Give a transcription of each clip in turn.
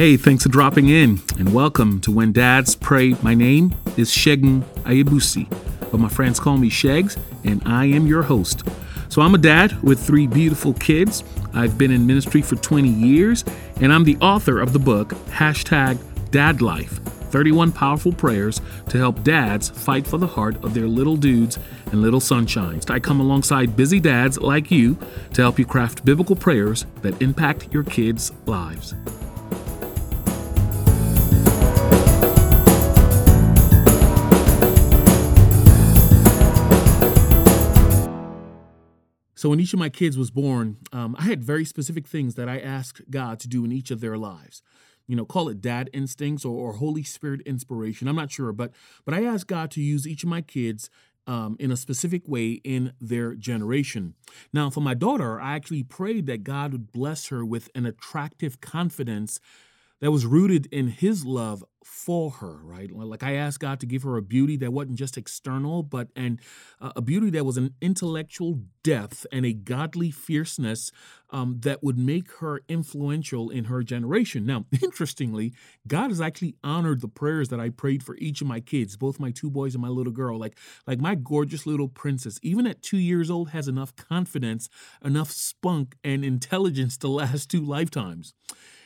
Hey, thanks for dropping in and welcome to When Dads Pray. My name is Shegun Ayabusi, but my friends call me Shegs, and I am your host. So I'm a dad with three beautiful kids. I've been in ministry for 20 years, and I'm the author of the book, hashtag Dad Life 31 Powerful Prayers to Help Dads Fight for the Heart of Their Little Dudes and Little Sunshines. I come alongside busy dads like you to help you craft biblical prayers that impact your kids' lives. So when each of my kids was born, um, I had very specific things that I asked God to do in each of their lives. You know, call it dad instincts or, or Holy Spirit inspiration. I'm not sure, but but I asked God to use each of my kids um, in a specific way in their generation. Now, for my daughter, I actually prayed that God would bless her with an attractive confidence that was rooted in his love for her, right? Like I asked God to give her a beauty that wasn't just external, but and uh, a beauty that was an intellectual depth and a godly fierceness um, that would make her influential in her generation. Now, interestingly, God has actually honored the prayers that I prayed for each of my kids, both my two boys and my little girl. Like, like my gorgeous little princess, even at two years old, has enough confidence, enough spunk, and intelligence to last two lifetimes.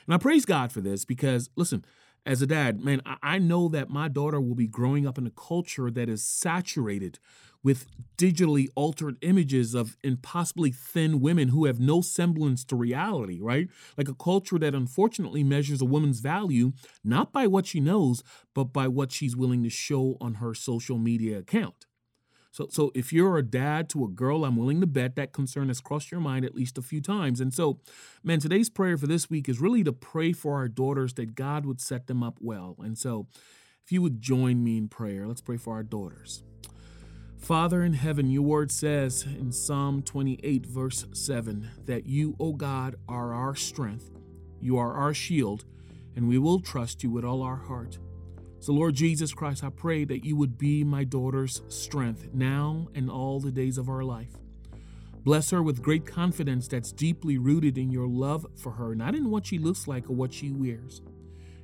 And I praise God for this because, listen, as a dad, man, I know that my daughter will be growing up in a culture that is saturated with digitally altered images of impossibly thin women who have no semblance to reality, right? Like a culture that unfortunately measures a woman's value not by what she knows, but by what she's willing to show on her social media account. So, so if you're a dad to a girl, I'm willing to bet that concern has crossed your mind at least a few times. And so, man, today's prayer for this week is really to pray for our daughters that God would set them up well. And so, if you would join me in prayer, let's pray for our daughters. Father in heaven, your word says in Psalm 28, verse 7, that you, O God, are our strength, you are our shield, and we will trust you with all our heart. So, Lord Jesus Christ, I pray that you would be my daughter's strength now and all the days of our life. Bless her with great confidence that's deeply rooted in your love for her, not in what she looks like or what she wears.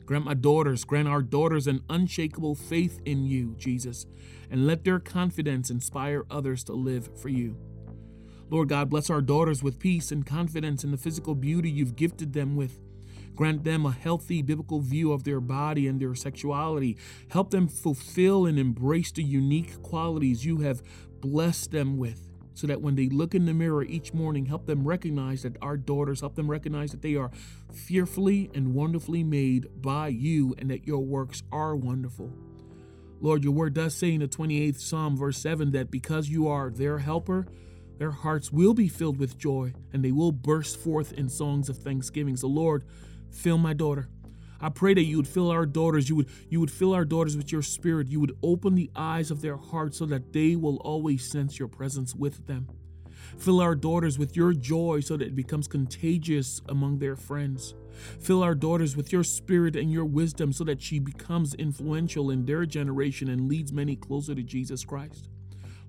Grant my daughters, grant our daughters an unshakable faith in you, Jesus, and let their confidence inspire others to live for you. Lord God, bless our daughters with peace and confidence in the physical beauty you've gifted them with. Grant them a healthy biblical view of their body and their sexuality. Help them fulfill and embrace the unique qualities you have blessed them with so that when they look in the mirror each morning, help them recognize that our daughters, help them recognize that they are fearfully and wonderfully made by you and that your works are wonderful. Lord, your word does say in the 28th Psalm, verse 7, that because you are their helper, their hearts will be filled with joy and they will burst forth in songs of thanksgiving. So, Lord, Fill my daughter. I pray that you would fill our daughters, you would you would fill our daughters with your spirit. You would open the eyes of their hearts so that they will always sense your presence with them. Fill our daughters with your joy so that it becomes contagious among their friends. Fill our daughters with your spirit and your wisdom so that she becomes influential in their generation and leads many closer to Jesus Christ.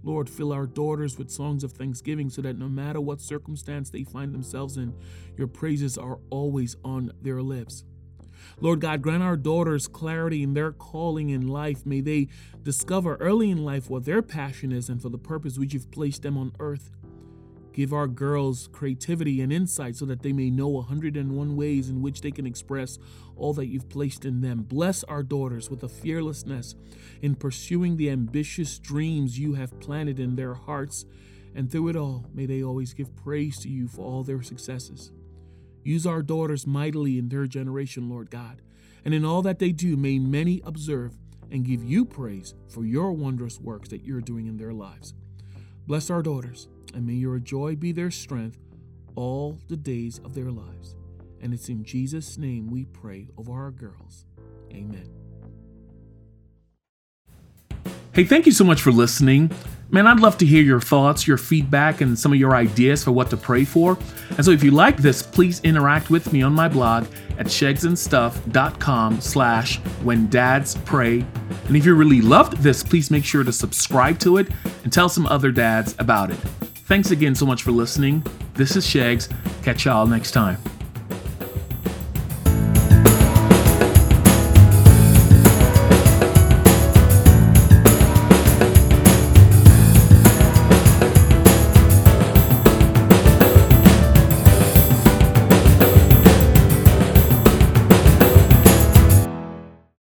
Lord, fill our daughters with songs of thanksgiving so that no matter what circumstance they find themselves in, your praises are always on their lips. Lord God, grant our daughters clarity in their calling in life. May they discover early in life what their passion is and for the purpose which you've placed them on earth. Give our girls creativity and insight so that they may know 101 ways in which they can express all that you've placed in them. Bless our daughters with a fearlessness in pursuing the ambitious dreams you have planted in their hearts. And through it all, may they always give praise to you for all their successes. Use our daughters mightily in their generation, Lord God. And in all that they do, may many observe and give you praise for your wondrous works that you're doing in their lives. Bless our daughters and may your joy be their strength all the days of their lives. And it's in Jesus' name we pray over our girls. Amen. Hey, thank you so much for listening. Man, I'd love to hear your thoughts, your feedback, and some of your ideas for what to pray for. And so if you like this, please interact with me on my blog at shegsandstuff.com slash when dads pray. And if you really loved this, please make sure to subscribe to it and tell some other dads about it. Thanks again so much for listening. This is Shegs. Catch y'all next time.